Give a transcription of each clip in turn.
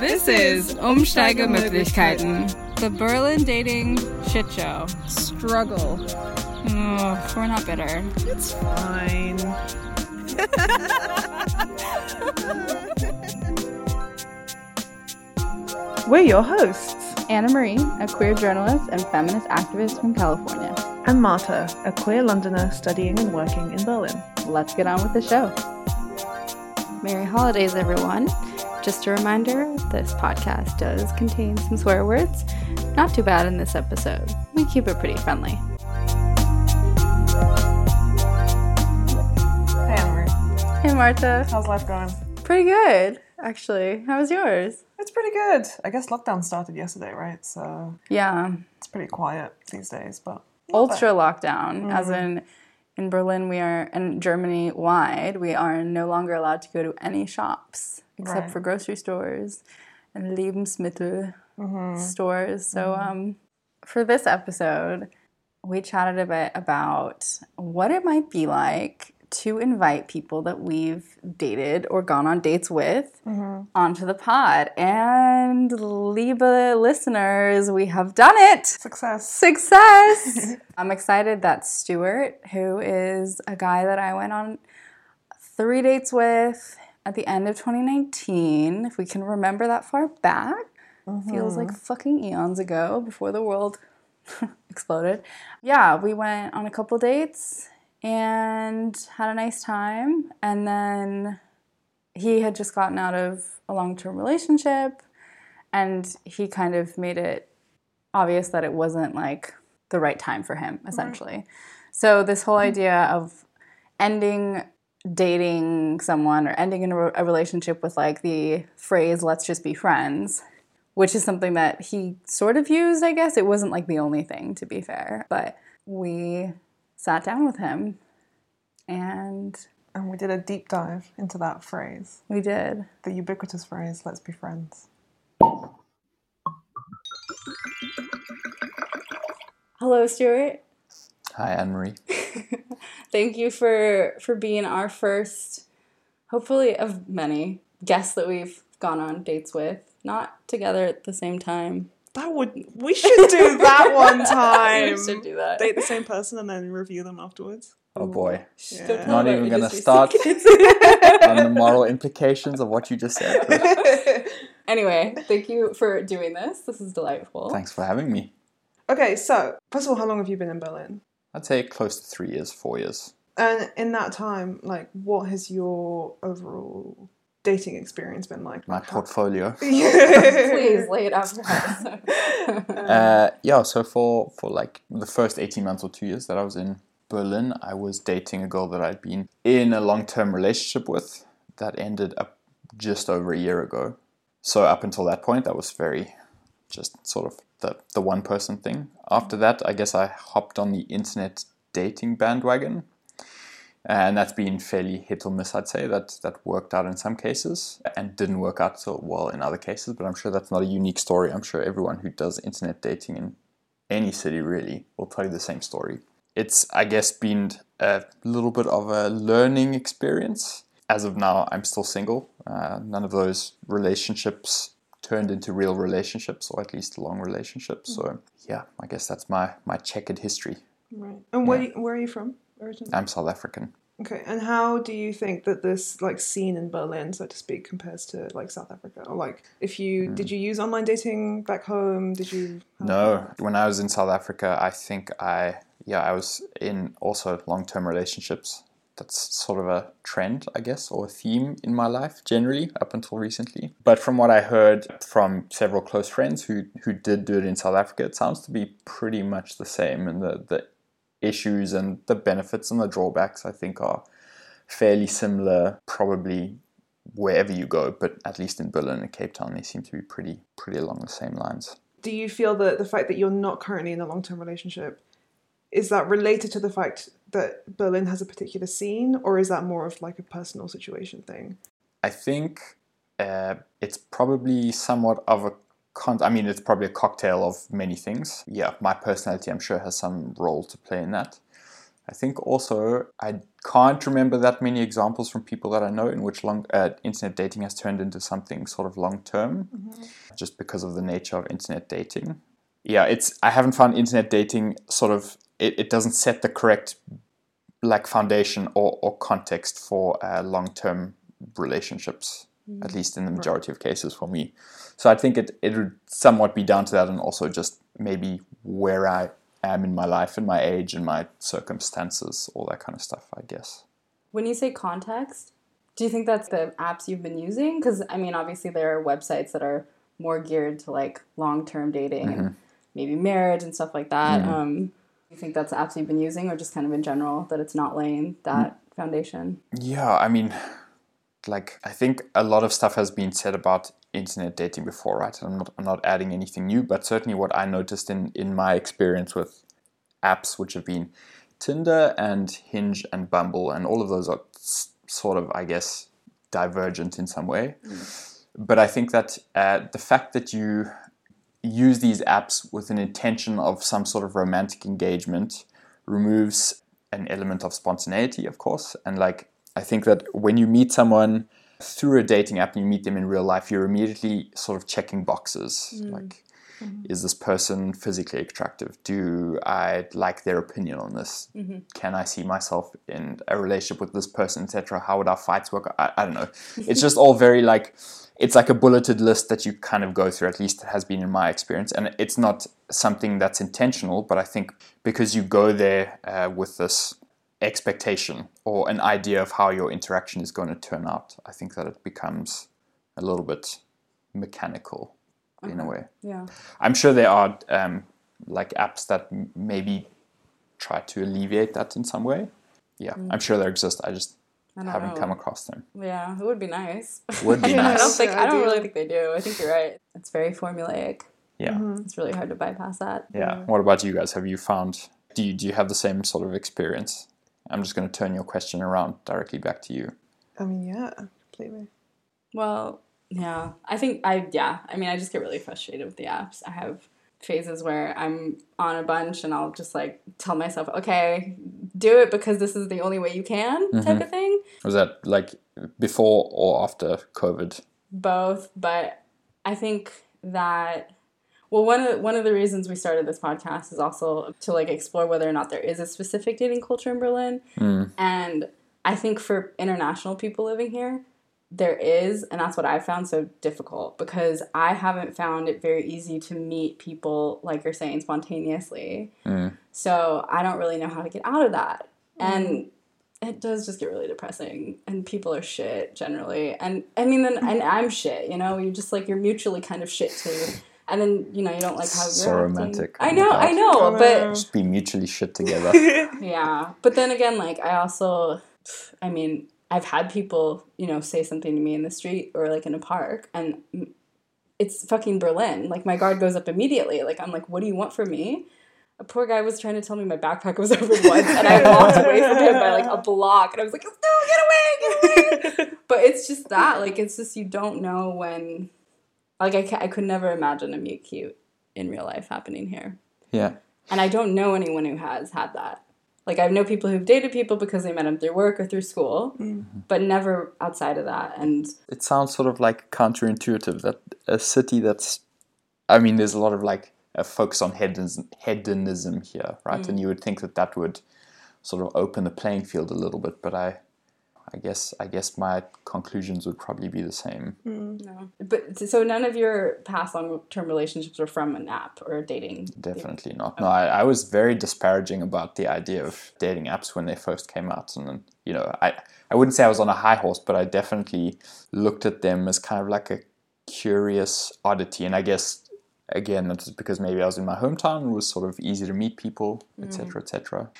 This is Umsteigemöglichkeiten, the Berlin dating shit show. Struggle. Oh, we're not bitter. It's fine. We're your hosts, Anne-Marie, a queer journalist and feminist activist from California. and Marta, a queer Londoner studying and working in Berlin. Let's get on with the show. Merry holidays, everyone. Just a reminder this podcast does contain some swear words. Not too bad in this episode. We keep it pretty friendly. Hey, Anne-Marie. Hey, Marta. How's life going? Pretty good, actually. How was yours? It's pretty good. I guess lockdown started yesterday, right? So Yeah, it's pretty quiet these days, but ultra lockdown, as mm-hmm. in in Berlin, we are, and Germany wide, we are no longer allowed to go to any shops except Right. for grocery stores and Lebensmittel mm-hmm. stores. So, mm-hmm. um, for this episode, we chatted a bit about what it might be like to invite people that we've dated or gone on dates with mm-hmm. onto the pod. And, liebe listeners, we have done it success. success. I'm excited that Stuart, who is a guy that I went on three dates with at the end of 2019, if we can remember that far back, feels like mm-hmm. fucking eons ago before the world exploded. Yeah, we went on a couple dates and had a nice time. And then he had just gotten out of a long term relationship and he kind of made it obvious that it wasn't like the right time for him essentially so this whole idea of ending dating someone or ending in a, a relationship with like the phrase let's just be friends which is something that he sort of used i guess. It wasn't like the only thing to be fair. But we sat down with him and And we did a deep dive into that phrase, we did. The ubiquitous phrase, let's be friends. hello stuart. Hi, Anne Marie. thank you for for being our first hopefully of many guests that we've gone on dates with not together at the same time That would we should do that one time. we should do that Date the same person and then review them afterwards. Oh boy. Yeah. Don't tell Not about even gonna start. On the moral implications of what you just said. anyway thank you for doing this this is delightful thanks for having me. Okay, so first of all, how long have you been in Berlin? I'd say close to three years, four years. And in that time, like, what has your overall dating experience been like? My portfolio. please lay it out for us Uh, yeah, so for, for like the first 18 months or two years that I was in Berlin, I was dating a girl that I'd been in a long term relationship with that ended up just over a year ago. So up until that point, that was very just sort of the, the one person thing. After that, I guess I hopped on the internet dating bandwagon. And that's been fairly hit or miss, I'd say. That that worked out in some cases and didn't work out so well in other cases. But I'm sure that's not a unique story. I'm sure everyone who does internet dating in any city really will tell you the same story. It's, I guess, been a little bit of a learning experience. As of now, I'm still single. Uh, none of those relationships turned into real relationships, or at least long relationships. So, yeah, I guess that's my my checkered history. Right. And where where are you from originally? I'm South African. Okay. And how do you think that this like scene in Berlin, so to speak, compares to like South Africa? Or like, if you hmm. did you use online dating back home? Did you? No, when I was in South Africa, I think I yeah I was in also long term relationships. That's sort of a trend, I guess, or a theme in my life generally up until recently. But from what I heard from several close friends who who did do it in South Africa, it sounds to be pretty much the same, and the the issues and the benefits and the drawbacks I think are fairly similar, probably wherever you go, but at least in Berlin and Cape Town, they seem to be pretty pretty along the same lines. Do you feel that the fact that you're not currently in a long term relationship is that related to the fact that Berlin has a particular scene, or is that more of like a personal situation thing? I think uh, it's probably somewhat of a con- I mean, it's probably a cocktail of many things. Yeah, my personality, I'm sure, has some role to play in that. I think also I can't remember that many examples from people that I know in which long uh, internet dating has turned into something sort of long term, mm-hmm. just because of the nature of internet dating. Yeah, it's I haven't found internet dating sort of it, it doesn't set the correct like foundation or, or context for uh, long term relationships, mm-hmm. at least in the majority right. of cases for me. So I think it it would somewhat be down to that, and also just maybe where I am in my life and my age and my circumstances, all that kind of stuff, I guess. When you say context, do you think that's the apps you've been using? Because, I mean, obviously there are websites that are more geared to like long term dating mm-hmm. and maybe marriage and stuff like that. Mm-hmm. Um, you think that's apps you've been using or just kind of in general that it's not laying that mm. foundation? Yeah, I mean, like, I think a lot of stuff has been said about internet dating before, right? I'm not, I'm not adding anything new, but certainly what I noticed in, in my experience with apps, which have been Tinder and Hinge and Bumble, and all of those are sort of, I guess, divergent in some way. Mm. But I think that uh, the fact that you use these apps with an intention of some sort of romantic engagement removes an element of spontaneity, of course. And like, I think that when you meet someone through a dating app and you meet them in real life, you're immediately sort of checking boxes. Mm. Like, mm-hmm. is this person physically attractive? Do I like their opinion on this? Mm-hmm. Can I see myself in a relationship with this person, etc.? How would our fights work? I, I don't know. it's just all very like, it's like a bulleted list that you kind of go through, at least it has been in my experience. And it's not something that's intentional, but I think because you go there uh, with this expectation or an idea of how your interaction is going to turn out, I think that it becomes a little bit mechanical uh-huh. in a way. Yeah. I'm sure there are um, like apps that maybe try to alleviate that in some way. Yeah, mm. I'm sure there exist. I just I haven't know. come across them. Yeah, it would be nice. Would be nice. I don't think I don't really think they do. I think you're right. It's very formulaic. Yeah. Mm-hmm. It's really hard to bypass that. Yeah. Mm. What about you guys? Have you found do you, do you have the same sort of experience? I'm just going to turn your question around directly back to you. I mean, yeah, completely. Well, yeah, I think I, yeah, I mean, I just get really frustrated with the apps. I have phases where I'm on a bunch and I'll just like tell myself, okay, do it because this is the only way you can, type mm-hmm. of thing. Was that like before or after COVID? Both, but I think that well, one of one of the reasons we started this podcast is also to like explore whether or not there is a specific dating culture in Berlin. Mm. And I think for international people living here, there is, and that's what I found so difficult because I haven't found it very easy to meet people like you're saying spontaneously. Mm. So I don't really know how to get out of that. Mm. And it does just get really depressing and people are shit generally and i mean then and i'm shit you know you just like you're mutually kind of shit too and then you know you don't like how you're so acting. romantic. I know, I know, but just be mutually shit together. yeah, but then again, like I also, I mean, I've had people you know say something to me in the street or like in a park, and it's fucking Berlin. Like my guard goes up immediately. Like I'm like, what do you want from me? A poor guy was trying to tell me my backpack was over once, and I walked away from him by like a block, and I was like, no, get away, get away. but it's just that, like, it's just you don't know when like I, I could never imagine a meet cute in real life happening here. Yeah. And I don't know anyone who has had that. Like I know people who've dated people because they met them through work or through school, mm-hmm. but never outside of that. And it sounds sort of like counterintuitive that a city that's, I mean, there's a lot of like a focus on hedonism, hedonism here, right? Mm-hmm. And you would think that that would sort of open the playing field a little bit, but I I guess I guess my conclusions would probably be the same. Mm. No, but so none of your past long term relationships were from an app or dating. Definitely not. No, I, I, was very disparaging about the idea of dating apps when they first came out, and you know, I I wouldn't say I was on a high horse, but I definitely looked at them as kind of like a curious oddity, and I guess. Again, that's because maybe I was in my hometown and it was sort of easy to meet people, etc., mm. etc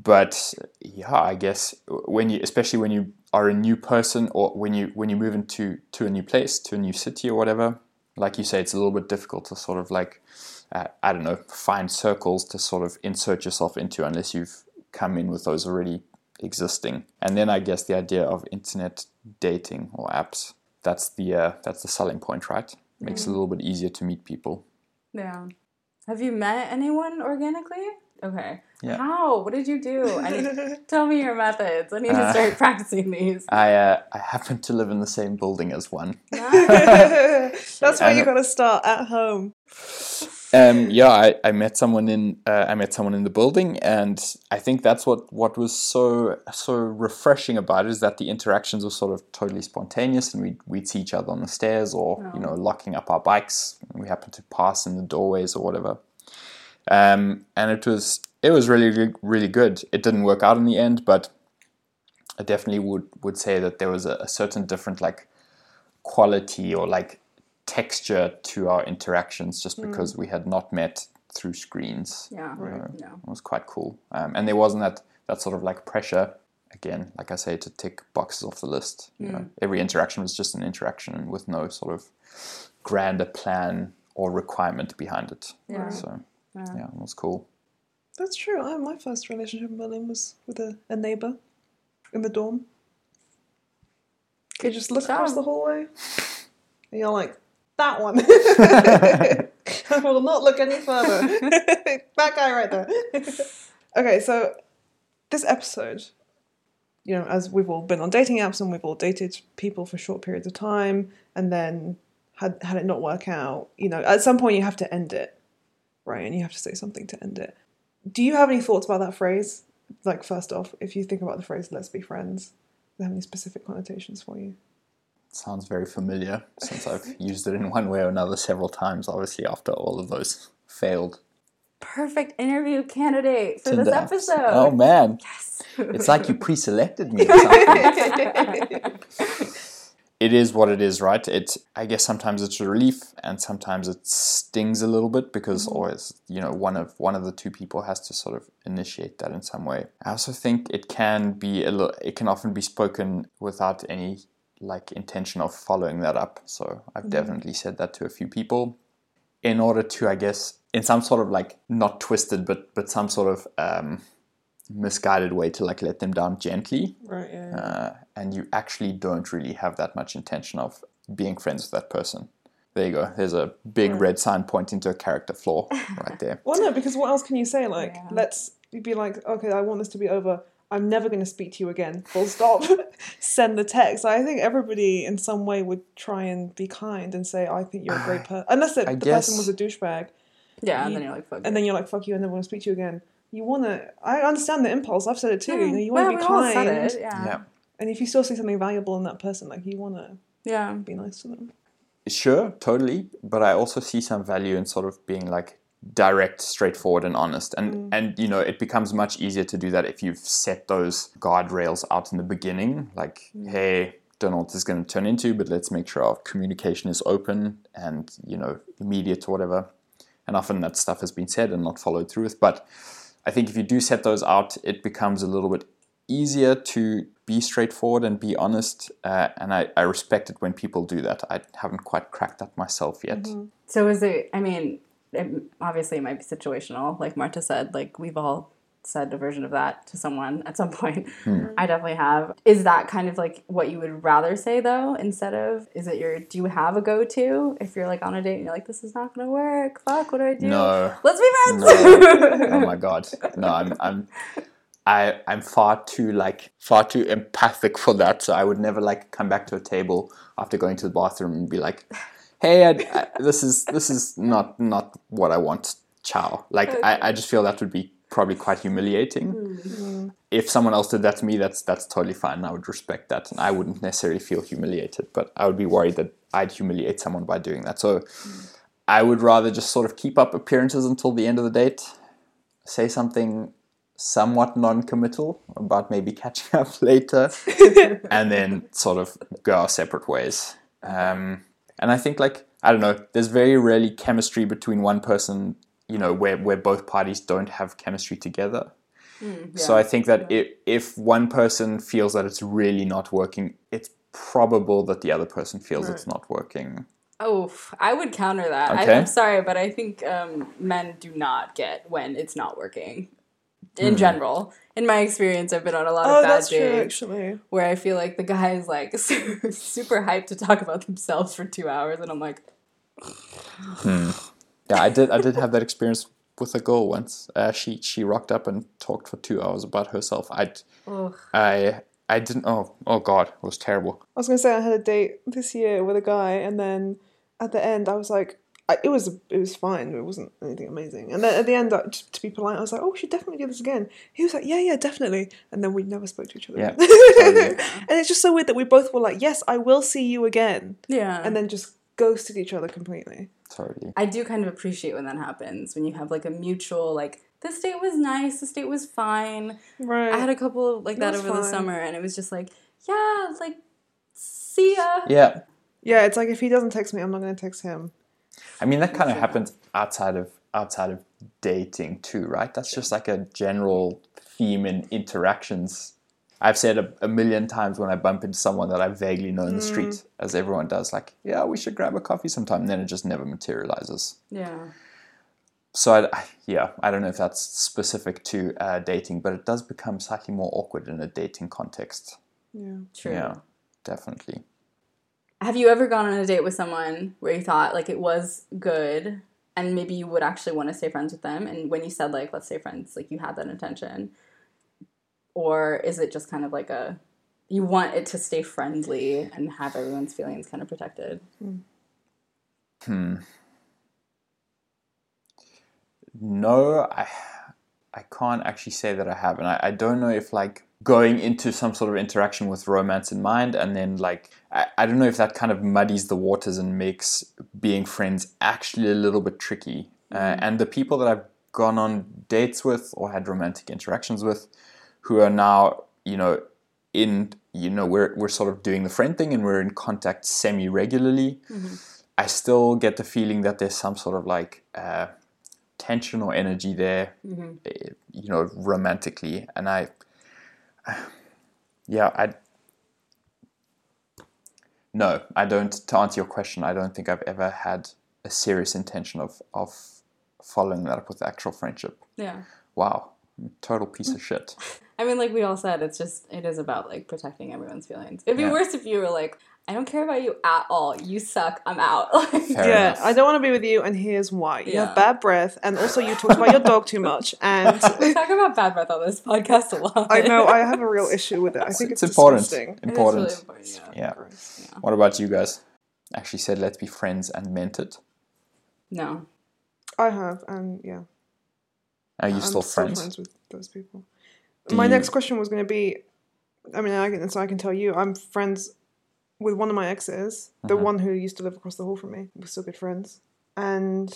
but yeah, I guess when you, especially when you are a new person or when you when you move into to a new place, to a new city or whatever, like you say, it's a little bit difficult to sort of like uh, I don't know find circles to sort of insert yourself into unless you've come in with those already existing. And then I guess the idea of internet dating or apps that's the uh, that's the selling point, right? Makes mm. it a little bit easier to meet people. Yeah. Have you met anyone organically? Okay. Yeah. How? What did you do? I need, tell me your methods. I need to Uh, start practicing these. I uh, I happen to live in the same building as one. That's where you And- gotta start at home. Um, yeah, I, I met someone in uh, I met someone in the building, and I think that's what, what was so so refreshing about it is that the interactions were sort of totally spontaneous, and we we'd see each other on the stairs or you Oh. know locking up our bikes. We happened to pass in the doorways or whatever, um, and it was it was really really, really good. It didn't work out in the end, but I definitely would would say that there was a, a certain different like quality or like texture to our interactions just because we had not met through screens. Yeah. Right. No. It was quite cool. Um, and there wasn't that, that sort of like pressure, again, like I say, to tick boxes off the list. You know, every interaction was just an interaction with no sort of grander plan or requirement behind it. Yeah. So, Yeah. yeah, it was cool. That's true. I, my first relationship in Berlin was with a, a neighbour in the dorm. You just look across the hallway and you're like, that one. I will not look any further. that guy right there. okay, so this episode, you know, as we've all been on dating apps and we've all dated people for short periods of time and then had had it not work out, you know, at some point you have to end it. Right, and you have to say something to end it. Do you have any thoughts about that phrase? Like, first off, if you think about the phrase "let's be friends," do they have any specific connotations for you? sounds very familiar since I've used it in one way or another several times, obviously, after all of those failed. Perfect interview candidate for this Tinder apps. episode. Oh man, Yes. it's like you pre-selected me. It is what it is, right? It I guess sometimes it's a relief and sometimes it stings a little bit because always, you know, one of one of the two people has to sort of initiate that in some way. I also think it can be a little it can often be spoken without any like intention of following that up. So I've definitely said that to a few people in order to I guess in some sort of like not twisted but but some sort of um misguided way to like let them down gently Right. Yeah. uh, and you actually don't really have that much intention of being friends with that person. There you go. There's a big red sign pointing to a character flaw right there. Well, no, because what else can you say? Like, Yeah. let's be like, okay, I want this to be over. I'm never going to speak to you again. Full stop. Send the text. I think everybody in some way would try and be kind and say, I think you're a great person. Unless it, I the person was a douchebag. Yeah, and You- then you're like, fuck. And then you're like, fuck you, I never want to speak to you again. You want to, I understand the impulse. I've said it too. yeah. You know, you want to we be all kind. said it. Yeah. Yeah. And if you still see something valuable in that person, like, you want to Yeah. be nice to them. Sure, totally. But I also see some value in sort of being like direct, straightforward, and honest. And mm. and you know, it becomes much easier to do that if you've set those guardrails out in the beginning. Like, mm. hey, don't know what this is going to turn into, but let's make sure our communication is open and you know immediate or whatever. And often that stuff has been said and not followed through with. But I think if you do set those out, it becomes a little bit easier to be straightforward and be honest. Uh, and I, I respect it when people do that. I haven't quite cracked that myself yet. So is it? I mean, it, obviously it might be situational, like Marta said. Like we've all said a version of that to someone at some point. Hmm. I definitely have. Is that kind of like what you would rather say though, instead of? Is it your? Do you have a go to if you're like on a date and you're like, this is not gonna work. Fuck, what do I do? No. Let's be friends. oh my god. No, I'm I'm I I'm far too like far too empathic for that. So I would never like come back to a table after going to the bathroom and be like, "Hey, I, I, this is this is not not what I want." Ciao. Like I, I just feel that would be probably quite humiliating. Mm-hmm. Mm. If someone else did that to me, that's that's totally fine. I would respect that, and I wouldn't necessarily feel humiliated. But I would be worried that I'd humiliate someone by doing that. So mm. I would rather just sort of keep up appearances until the end of the date, say something somewhat non-committal about maybe catching up later, and then sort of go our separate ways. Um, and I think like I don't know, there's very rarely chemistry between one person, you know, where where both parties don't have chemistry together. Mm, so I think that if, if one person feels that it's really not working, it's probable that the other person feels it's hmm. not working. Oh, I would counter that. I, Okay. I'm sorry, but I think um, men do not get when it's not working. In hmm. general, in my experience, I've been on a lot of Oh, bad that's true, dates actually. where I feel like the guy is like super, super hyped to talk about themselves for two hours, and I'm like, hmm. Yeah, I did. I did have that experience with a girl once. Uh, she she rocked up and talked for two hours about herself. I Ugh. I I didn't. Oh oh god, it was terrible. I was gonna say I had a date this year with a guy, and then at the end I was like, I, it was it was fine. It wasn't anything amazing. And then at the end, I, just to be polite, I was like, oh, we should definitely do this again. He was like, yeah, yeah, definitely. And then we never spoke to each other. Yeah, totally. and it's just so weird that we both were like, yes, I will see you again, Yeah. and then just ghosted each other completely. Totally. I do kind of appreciate when that happens when you have like a mutual like this date was nice, this date was fine. Right. I had a couple of like that That's over the summer, and it was just like, yeah, like, see ya. Yeah. yeah, it's like if he doesn't text me, I'm not gonna text him. I mean that kind of happens outside of outside of dating too, right? That's just like a general theme in interactions. I've said a, a million times when I bump into someone that I vaguely know in the street, as everyone does, like, yeah, we should grab a coffee sometime, and then it just never materializes. Yeah. So, I, I- yeah, I don't know if that's specific to uh, dating, but it does become slightly more awkward in a dating context. Yeah. True. Yeah, definitely. Have you ever gone on a date with someone where you thought like it was good and maybe you would actually want to stay friends with them and when you said like let's stay friends like you had that intention or is it just kind of like a you want it to stay friendly and have everyone's feelings kind of protected Hmm. No, I I can't actually say that I have, and I, I don't know if like going into some sort of interaction with romance in mind, and then like I, I don't know if that kind of muddies the waters and makes being friends actually a little bit tricky. Uh, and the people that I've gone on dates with or had romantic interactions with, who are now you know in you know we're we're sort of doing the friend thing and we're in contact semi regularly. I still get the feeling that there's some sort of like uh, tension or energy there, eh, you know, romantically. And I, yeah, I, no, I don't. To answer your question, I don't think I've ever had a serious intention of of following that up with actual friendship. yeah Wow, total piece of shit. i mean like we all said it's just it is about like protecting everyone's feelings it'd be Yeah. worse if you were like i don't care about you at all you suck i'm out Like, yeah, enough. I don't want to be with you, and here's why. You Yeah. have bad breath, and also you talk about your dog too much. And we talk about bad breath on this podcast a lot I know I have a real issue with it. I think it's, important. disgusting. It is Important. really important yeah. Yeah. Gross. What about you guys? Actually said let's be friends and meant it. no I have, and yeah. Are you I'm still friends? with those people. Do my you- next question was going to be, I mean, I can, so I can tell you, I'm friends with one of my exes, the Uh-huh. one who used to live across the hall from me. We're still good friends, and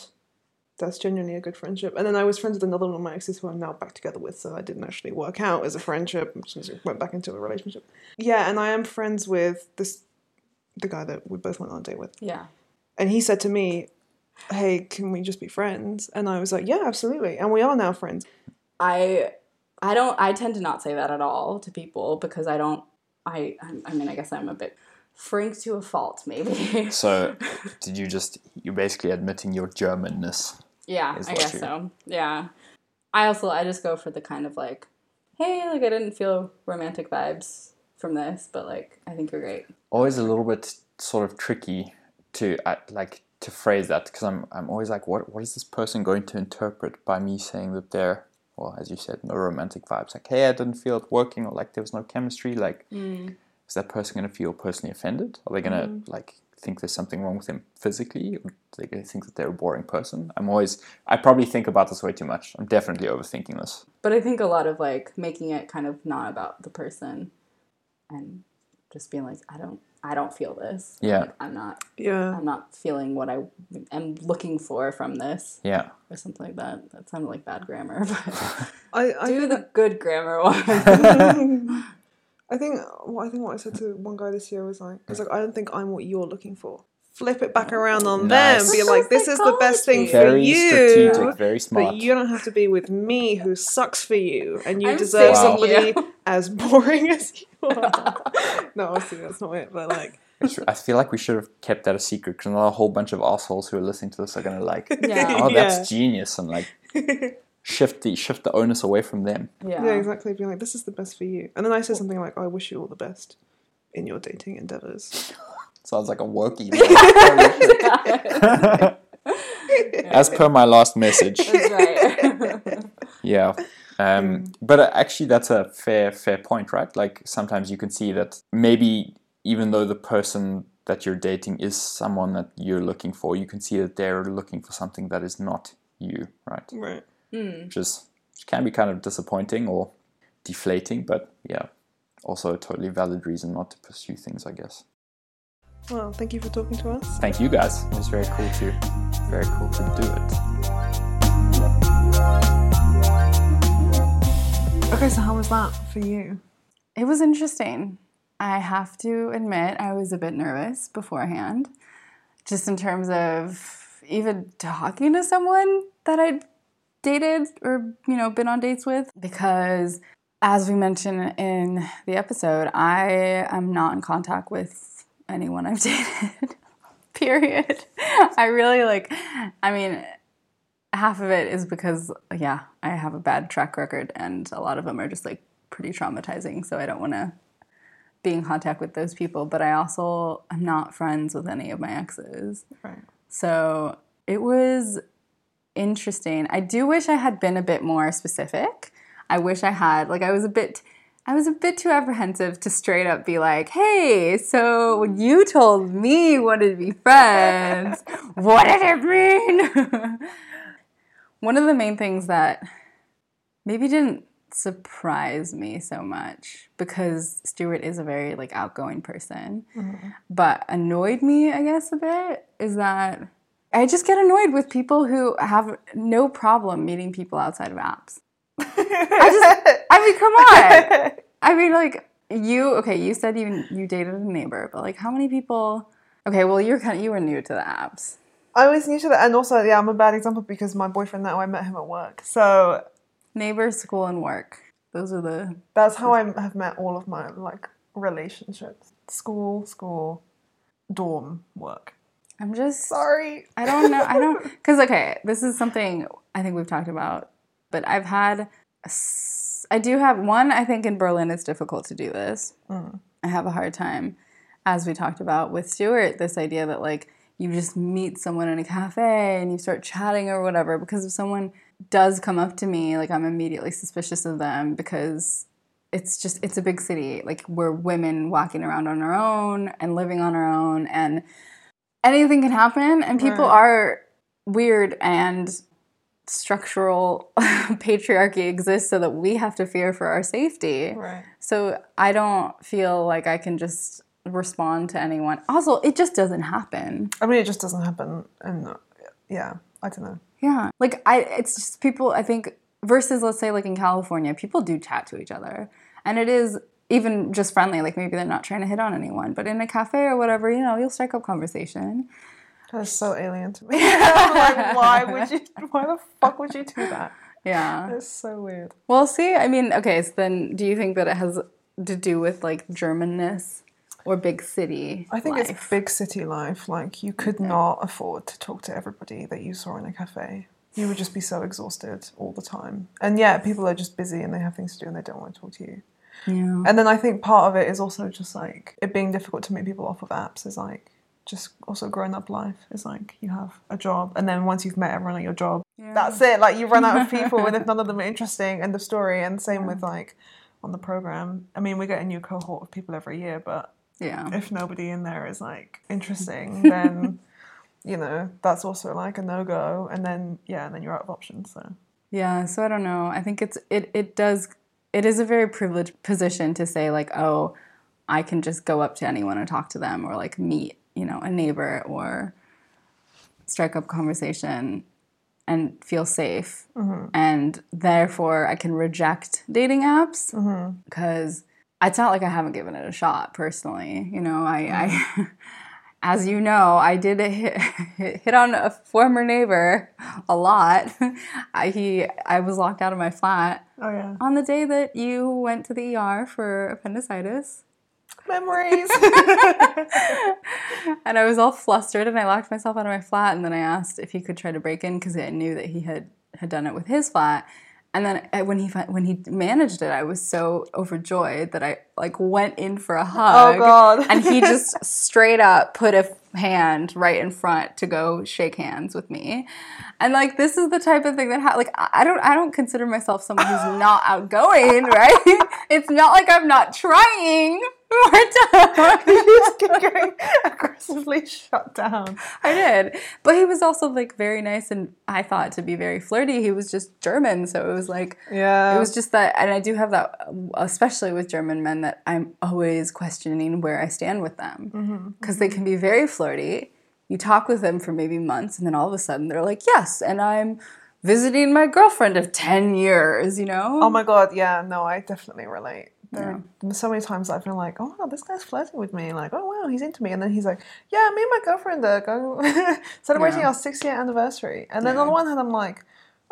that's genuinely a good friendship. And then I was friends with another one of my exes who I'm now back together with, so I didn't actually work out as a friendship. it Just went back into a relationship. Yeah, and I am friends with this, the guy that we both went on a date with yeah and he said to me, "Hey, can we just be friends?" And I was like, "Yeah, absolutely." And we are now friends. I I don't I tend to not say that at all to people because I don't I I- mean I guess I'm a bit frank to a fault maybe. So, did you just you're basically admitting your Germanness? yeah, I guess you- so. Yeah. I also I just go for the kind of like hey, like I didn't feel romantic vibes from this, but like I think you're great. Always a little bit sort of tricky to uh, like to phrase that because I'm I'm always like, what what is this person going to interpret by me saying that they're well, as you said, no romantic vibes. Like, hey, I didn't feel it working, or like there was no chemistry. Like, mm. is that person going to feel personally offended? Are they going to mm-hmm. like think there's something wrong with them physically? Or are they going to think that they're a boring person? I'm always, I probably think about this way too much. I'm definitely overthinking this. But I think a lot of like making it kind of not about the person and just being like I don't I don't feel this. Yeah. Like, I'm not Yeah. I'm not feeling what I am looking for from this Yeah. or something like that. That sounded like bad grammar, but I, I do the good grammar one. I think what I think what I said to one guy this year was like, I was like, I don't think I'm what you're looking for. Flip it back around on Nice. them. Be like, this is the best thing for you. strategic, very smart. But you don't have to be with me, who sucks for you, and you I'm deserve somebody you. As boring as you are. no, obviously that's not it. But like, I feel like we should have kept that a secret because not a whole bunch of assholes who are listening to this are going to like, Yeah. oh, that's Yeah. genius, and like shift the shift the onus away from them. yeah. yeah, exactly. Being like, this is the best for you, and then I say something like, I wish you all the best in your dating endeavors. Sounds like a worky. As per my last message. That's right. Yeah. Um, But uh, actually, that's a fair fair point, right? Like sometimes you can see that maybe even though the person that you're dating is someone that you're looking for, you can see that they're looking for something that is not you, right? Right. Which is which can be kind of disappointing or deflating, but yeah, also a totally valid reason not to pursue things, I guess. Well, thank you for talking to us. Thank you guys. It was very cool to very cool to do it. Okay, so how was that for you? It was interesting. I have to admit, I was a bit nervous beforehand, just in terms of even talking to someone that I'd dated or, you know, been on dates with. Because, as we mentioned in the episode, I am not in contact with anyone I've dated, period. I really like, I mean, half of it is because yeah i have a bad track record and a lot of them are just like pretty traumatizing so i don't want to be in contact with those people but i also am not friends with any of my exes Right. so it was interesting i do wish i had been a bit more specific i wish i had like i was a bit I was a bit too apprehensive to straight up be like, hey, so when you told me you wanted to be friends, what did it mean? One of the main things that maybe didn't surprise me so much because Stuart is a very like outgoing person, mm-hmm. but annoyed me, I guess, a bit is that I just get annoyed with people who have no problem meeting people outside of apps. I just, I mean, come on. I mean, like you. Okay, you said you you dated a neighbor, but like, how many people? Okay, well, you're kind of you were new to the apps. I was new to that, and also, yeah, I'm a bad example because my boyfriend now I met him at work. So Neighbors, school, and work. Those are the that's how I have met all of my like relationships: school, school, dorm, work. I'm just Sorry. I don't know. I don't because okay, this is something I think we've talked about, but I've had. a I do have one. I think in Berlin it's difficult to do this. Mm. I have a hard time, as we talked about with Stuart. This idea that like you just meet someone in a cafe and you start chatting or whatever. Because if someone does come up to me, like I'm immediately suspicious of them because it's just it's a big city. Like we're women walking around on our own and living on our own and anything can happen and people Right. are weird and structural patriarchy exists so that we have to fear for our safety. Right. So I don't feel like I can just respond to anyone. Also, it just doesn't happen. I mean, it just doesn't happen, and yeah, I don't know. Yeah. Like I it's just people I think versus let's say like in California, people do chat to each other. And it is even just friendly, like maybe they're not trying to hit on anyone, but in a cafe or whatever, you know, you'll strike up conversation. That's so alien to me. Like, why would you? Why the fuck would you do that? Yeah. That's so weird. Well, see, I mean, okay, so then do you think that it has to do with like Germanness or big city? I think life? it's big city life. Like you could not afford to talk to everybody that you saw in a cafe. You would just be so exhausted all the time. And yeah, people are just busy and they have things to do and they don't want to talk to you. Yeah. And then I think part of it is also just like it being difficult to meet people off of apps is like just also grown up life is like you have a job and then once you've met everyone at your job, that's it. Like you run out of people and if none of them are interesting, end of story. And same with like on the program. I mean, we get a new cohort of people every year, but Yeah. if nobody in there is like interesting, then you know that's also like a no go. And then yeah, and then you're out of options. So Yeah, so I don't know. I think it's it it does it is a very privileged position to say like, "Oh, I can just go up to anyone and talk to them or like meet, you know, a neighbor or strike up conversation and feel safe." Mm-hmm. And therefore, I can reject dating apps mm-hmm. because it's not like I haven't given it a shot personally. You know, I, I as you know, I did hit, hit on a former neighbor a lot. I, he, I was locked out of my flat oh yeah, on the day that you went to the ER for appendicitis. memories. And I was all flustered and I locked myself out of my flat. And then I asked if he could try to break in because I knew that he had, had done it with his flat. And then uh, when he when he managed it, I was so overjoyed that I like went in for a hug. Oh, God. and he just straight up put a hand right in front to go shake hands with me. And like this is the type of thing that ha- like I I don't I don't consider myself someone who's not outgoing, right? it's not like I'm not trying. Just keep getting aggressively shut down. I did. But he was also like very nice and I thought to be very flirty. He was just German, so it was like Yeah. it was just that and I do have that especially with German men that I'm always questioning where I stand with them mm-hmm. because they can be very flirty. You talk with them for maybe months and then all of a sudden they're like, "Yes, and I'm visiting my girlfriend of 10 years," you know? Oh my god, yeah, no, I definitely relate. There are so many times I've been like, oh wow, this guy's flirting with me. Like, oh wow, he's into me. And then he's like, yeah, me and my girlfriend are going celebrating Yeah. our six year anniversary. And then on the one hand, I'm like,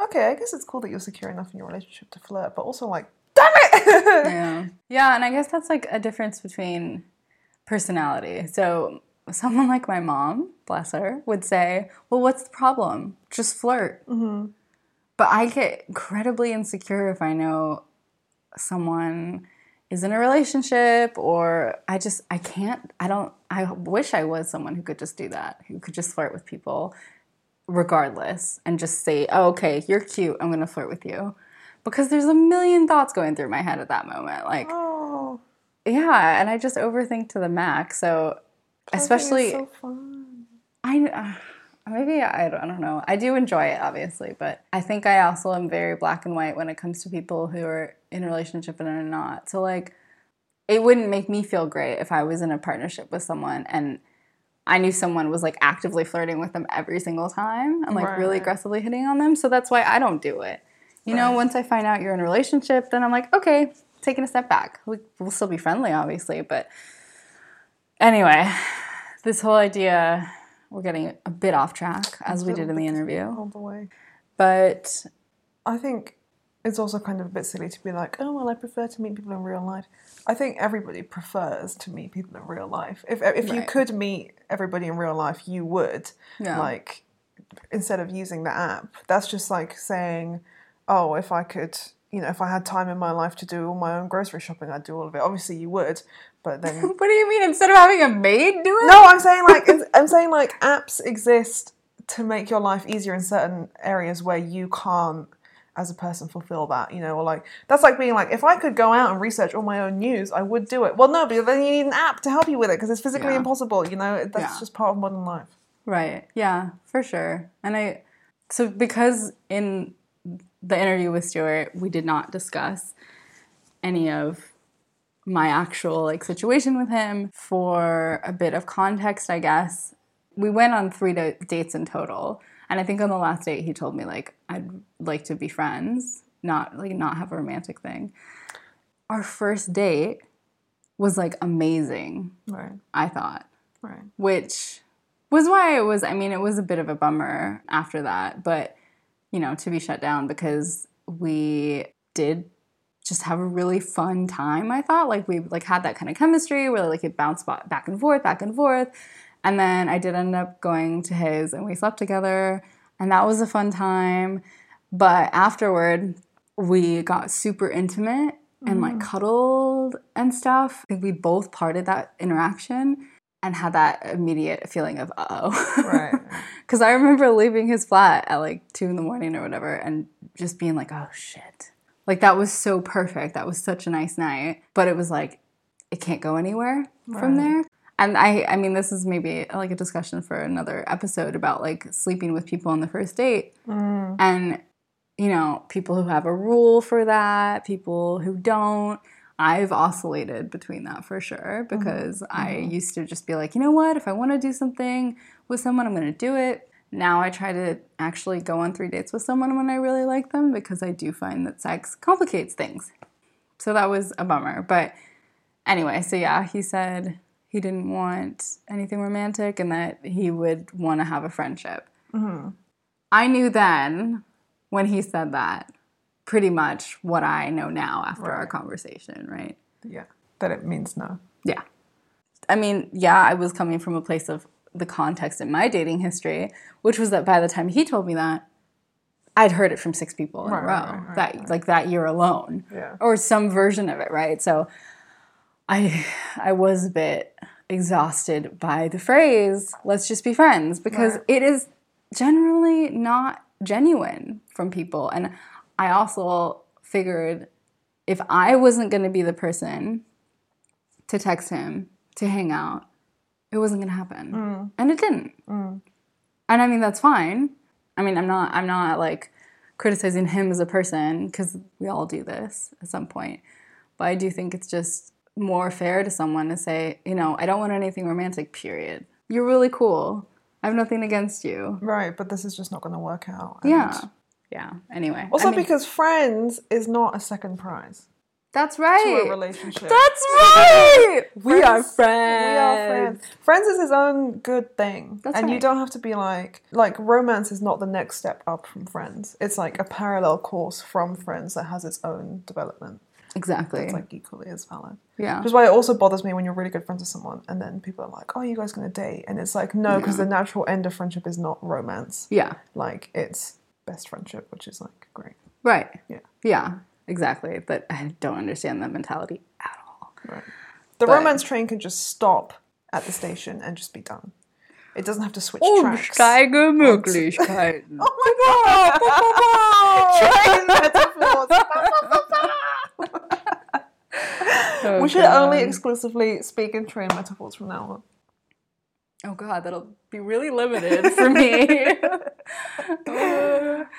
okay, I guess it's cool that you're secure enough in your relationship to flirt, but also like, damn it! yeah. Yeah, and I guess that's like a difference between personality. So someone like my mom, bless her, would say, "Well, what's the problem? Just flirt." Mm-hmm. But I get incredibly insecure if I know someone is in a relationship or I just I can't I don't I wish I was someone who could just do that, who could just flirt with people regardless and just say, oh, "Okay, you're cute. I'm going to flirt with you." Because there's a million thoughts going through my head at that moment. Like, oh, yeah, and I just overthink to the max. So, especially so. I uh, maybe I don't, I don't know. I do enjoy it obviously, but I think I also am very black and white when it comes to people who are in a relationship and are not. So like it wouldn't make me feel great if I was in a partnership with someone and I knew someone was like actively flirting with them every single time and like really aggressively hitting on them. So that's why I don't do it. You know, once I find out you're in a relationship, then I'm like, okay, taking a step back. We, we'll still be friendly, obviously, but anyway, this whole idea we're getting a bit off track as we did in the interview All the way. but I think it's also kind of a bit silly to be like, oh well, I prefer to meet people in real life. I think everybody prefers to meet people in real life. If if you could meet everybody in real life, you would. Yeah. Like instead of using the app, that's just like saying, oh, if I could, you know, if I had time in my life to do all my own grocery shopping, I'd do all of it. Obviously, you would, but then what do you mean instead of having a maid do it no, I'm saying like I'm saying like apps exist to make your life easier in certain areas where you can't as a person fulfill that, you know, or like that's like being like if I could go out and research all my own news, I would do it. Well, no, but then you need an app to help you with it because it's physically Yeah. impossible, you know. That's Yeah. just part of modern life. right yeah for sure and i so because in the interview with stuart we did not discuss any of my actual like situation with him for a bit of context i guess. We went on three da- dates in total and i think on the last date he told me like i'd like to be friends not like not have a romantic thing. Our first date was like amazing Right, i thought. Right. which was why it was i mean it was a bit of a bummer after that but you know to be shut down because we did just have a really fun time i thought like we like had that kind of chemistry where like it bounced back and forth back and forth. And then i did end up going to his and we slept together and that was a fun time. But afterward we got super intimate and like mm. cuddled and stuff. I think we both parted that interaction and had that immediate feeling of uh-oh. Right. because i remember leaving his flat at like two in the morning or whatever and just being like oh shit like that was so perfect. That was such a nice night. But it was like it can't go anywhere from there. And i i mean this is maybe like a discussion for another episode about like sleeping with people on the first date. Mm. and you know people who have a rule for that people who don't. I've oscillated between that for sure because i used to just be like you know what? If i want to do something with someone i'm going to do it now i try to actually go on three dates with someone when i really like them because i do find that sex complicates things so that was a bummer but anyway so yeah he said he didn't want anything romantic and that he would want to have a friendship mm-hmm. I knew then when he said that pretty much what I know now after our conversation, right? Yeah, that it means no. Yeah. I mean, yeah, I was coming from a place of the context in my dating history, which was that by the time he told me that, I'd heard it from six people in Right, a row right, right, that like that year alone, Yeah. or some version of it, right? So, I I was a bit exhausted by the phrase let's just be friends because it is generally not genuine from people and i also figured if i wasn't going to be the person to text him to hang out it wasn't going to happen mm. and it didn't. Mm. And i mean that's fine. I mean i'm not i'm not like criticizing him as a person because we all do this at some point. But i do think it's just more fair to someone to say you know i don't want anything romantic period. You're really cool. I have nothing against you. Right, but this is just not going to work out. and- yeah yeah. Anyway Also, I mean, because friends is not a second prize that's to right a relationship. that's right we are Friends- friends We are friends. Friends is its own good thing, That's and you don't have to be like like romance is not the next step up from friends. It's like a parallel course from friends that has its own development. exactly It's like equally as valid. yeah Which is why it also bothers me when you're really good friends with someone, and then people are like, "Oh, you guys gonna date?" And it's like, no, because the natural end of friendship is not romance. yeah Like it's best friendship, which is like great. right Yeah. yeah exactly but i don't understand that mentality at all Right. The But- romance train can just stop at the station and just be done. It doesn't have to switch Oh, tracks. Umsteige Möglichkeiten. Oh my god! Train metaphors. we should only exclusively speak in train metaphors from now on. Oh god, that'll be really limited for me.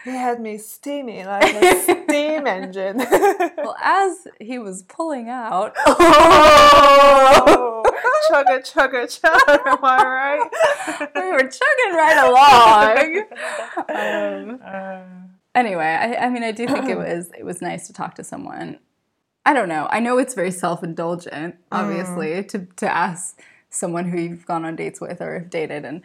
He had me steaming like a steam engine. well, as he was pulling out, oh, chugga chugga chug, am I right? we were chugging right along. Um, anyway, I, I mean, I do think it was it was nice to talk to someone. I don't know. I know it's very self indulgent, obviously, to to ask someone who you've gone on dates with or have dated and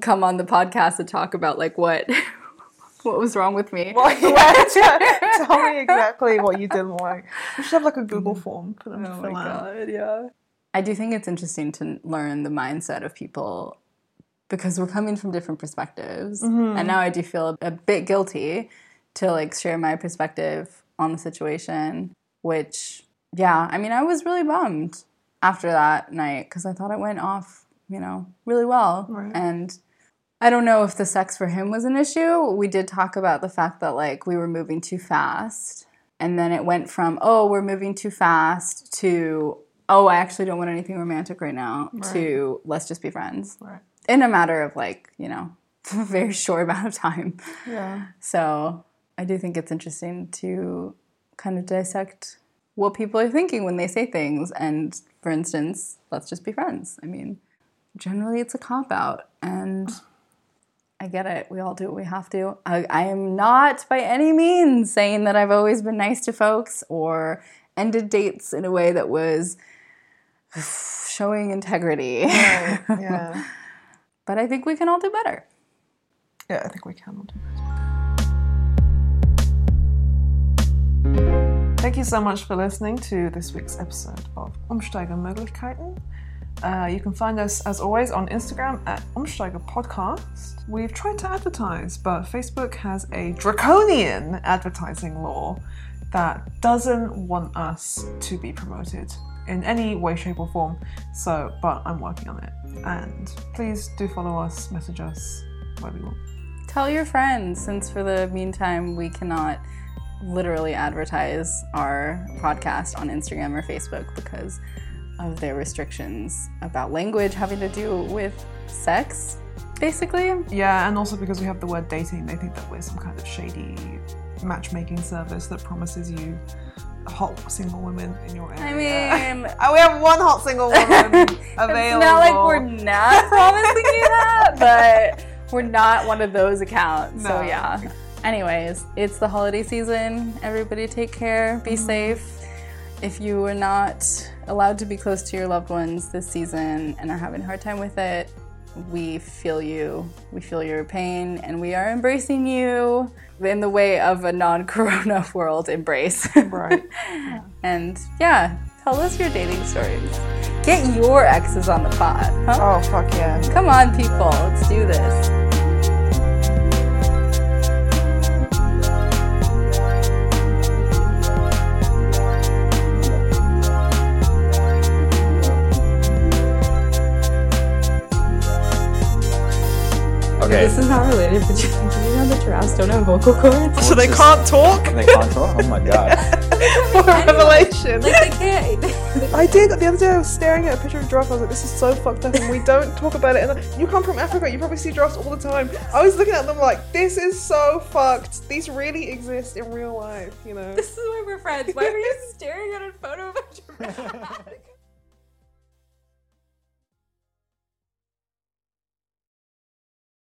come on the podcast to talk about like what what was wrong with me. Well, yeah, tell, me exactly what you didn't like. We should have like a Google mm. form for them Oh my god, yeah. I do think it's interesting to learn the mindset of people because we're coming from different perspectives. And mm-hmm. now I do feel a bit guilty to like share my perspective on the situation, which yeah, I mean, I was really bummed after that night because I thought it went off, you know, really well. Right. And I don't know if the sex for him was an issue. We did talk about the fact that like we were moving too fast. And then it went from, oh, we're moving too fast to, oh, I actually don't want anything romantic right now to let's just be friends. Right. In a matter of like, you know, a very short amount of time. Yeah. So I do think it's interesting to kind of dissect what people are thinking when they say things. And for instance, let's just be friends. I mean, generally it's a cop out. And I get it. We all do what we have to. I, I am not by any means saying that I've always been nice to folks or ended dates in a way that was showing integrity. Right. Yeah. but I think we can all do better. Yeah, I think we can all do this. Thank you so much for listening to this week's episode of Umsteiger Möglichkeiten. Uh, you can find us, as always, on Instagram at Umsteiger Podcast. We've tried to advertise, but Facebook has a draconian advertising law that doesn't want us to be promoted in any way, shape, or form. So, but I'm working on it. And please do follow us, message us, whatever you want. Tell your friends, since for the meantime, we cannot literally advertise our podcast on Instagram or Facebook because of their restrictions about language having to do with sex, basically. Yeah, and also because we have the word dating, they think that we're some kind of shady matchmaking service that promises you hot single women in your area. I mean, we have one hot single woman available. it's not like we're not promising you that, but we're not one of those accounts. So yeah. Anyways, it's the holiday season. Everybody take care. Be mm-hmm. safe. If you are not allowed to be close to your loved ones this season and are having a hard time with it, we feel you. We feel your pain and we are embracing you in the way of a non-corona world embrace. Right. and yeah, tell us your dating stories. Get your exes on the pod. Huh? Oh, fuck yeah. Come on, people. Let's do this. Okay. This is not related, but you, do you know that giraffes don't have vocal cords? So they can't talk? They can't talk. Oh my god. what a revelation. Like they can't. I did the other day. I was staring at a picture of a giraffe. I was like, "This is so fucked up," and we don't talk about it. And you come from Africa, you probably see giraffes all the time. I was looking at them like, "This is so fucked. These really exist in real life," you know. This is why we're friends. Why were you staring at a photo of a giraffe?